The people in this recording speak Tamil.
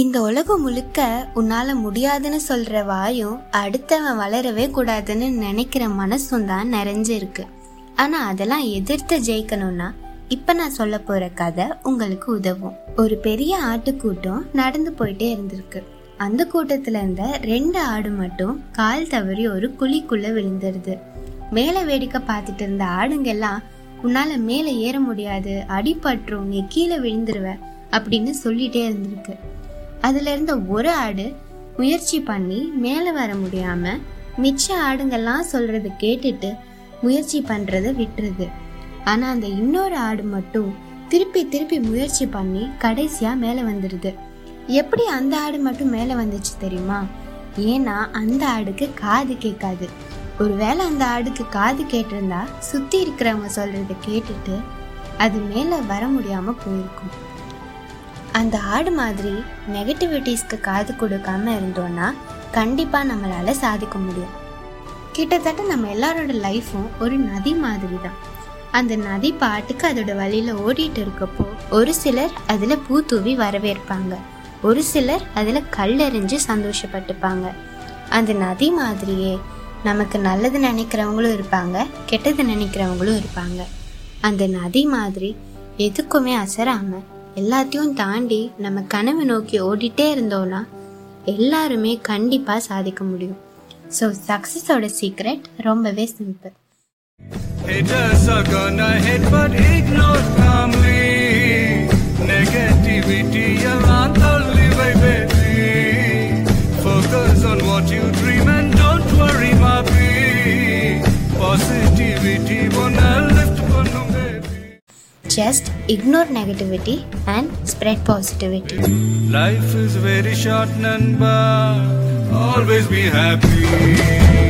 இந்த உலகம் முழுக்க உன்னால முடியாதுன்னு சொல்ற வாயும் அடுத்தவன் வளரவே கூடாதுன்னு நினைக்கிற மனசும் தான் நிறைஞ்சிருக்கு. ஆனா அதெல்லாம் எதிர்த்து ஜெயிக்கணும்னா இப்ப நான் சொல்ல போற கதை உங்களுக்கு உதவும். ஒரு பெரிய ஆட்டுக்கூட்டம் நடந்து போயிட்டே இருந்திருக்கு. அந்த கூட்டத்துல இருந்த ரெண்டு ஆடு மட்டும் கால் தவறி ஒரு குழிக்குள்ள விழுந்துருது. மேல வேடிக்கை பார்த்துட்டு இருந்த ஆடுங்க எல்லாம் உன்னால மேல ஏற முடியாது அடிபட்டுரும் நீ கீழே விழுந்துருவ அப்படின்னு சொல்லிட்டே இருந்திருக்கு. அதுல இருந்த ஒரு ஆடு முயற்சி பண்ணி மேல வர முடியாம மிச்ச ஆடுங்கெல்லாம் சொல்றத கேட்டுட்டு முயற்சி பண்றத விட்டுருது. ஆனா அந்த இன்னொரு ஆடு மட்டும் திருப்பி திருப்பி முயற்சி பண்ணி கடைசியா மேல வந்துருது. எப்படி அந்த ஆடு மட்டும் மேல வந்துச்சு தெரியுமா? ஏன்னா அந்த ஆடுக்கு காது கேட்காது. ஒருவேளை அந்த ஆடுக்கு காது கேட்டிருந்தா சுத்தி இருக்கிறவங்க சொல்றத கேட்டுட்டு அது மேல வர முடியாம போயிருக்கும். அந்த ஆடு மாதிரி நெகட்டிவிட்டிஸ்க்கு காது கொடுக்காம இருந்தோம்னா கண்டிப்பாக நம்மளால் சாதிக்க முடியும். கிட்டத்தட்ட நம்ம எல்லாரோட லைஃப்பும் ஒரு நதி மாதிரி தான் அந்த நதி பாட்டுக்கு அதோட வழியில் ஓடிட்டு இருக்கப்போ ஒரு சிலர் அதில் பூ தூவி வரவேற்பாங்க. ஒரு சிலர் அதில் கல்லெறிஞ்சு சந்தோஷப்பட்டுப்பாங்க. அந்த நதி மாதிரியே நமக்கு நல்லது நினைக்கிறவங்களும் இருப்பாங்க கெட்டது நினைக்கிறவங்களும் இருப்பாங்க. அந்த நதி மாதிரி எதுக்குமே அசராமல் எல்லாத்தையும் தாண்டி நம்ம கனவு நோக்கி ஓடிட்டே இருந்தோம்னா எல்லாருமே கண்டிப்பா சாதிக்க முடியும் ஸோ சக்ஸஸோட சீக்ரெட் ரொம்பவே simple Haters are gonna hate but ignore calmly. Just ignore negativity and spread positivity. Life is very short, Nanba. Always be happy.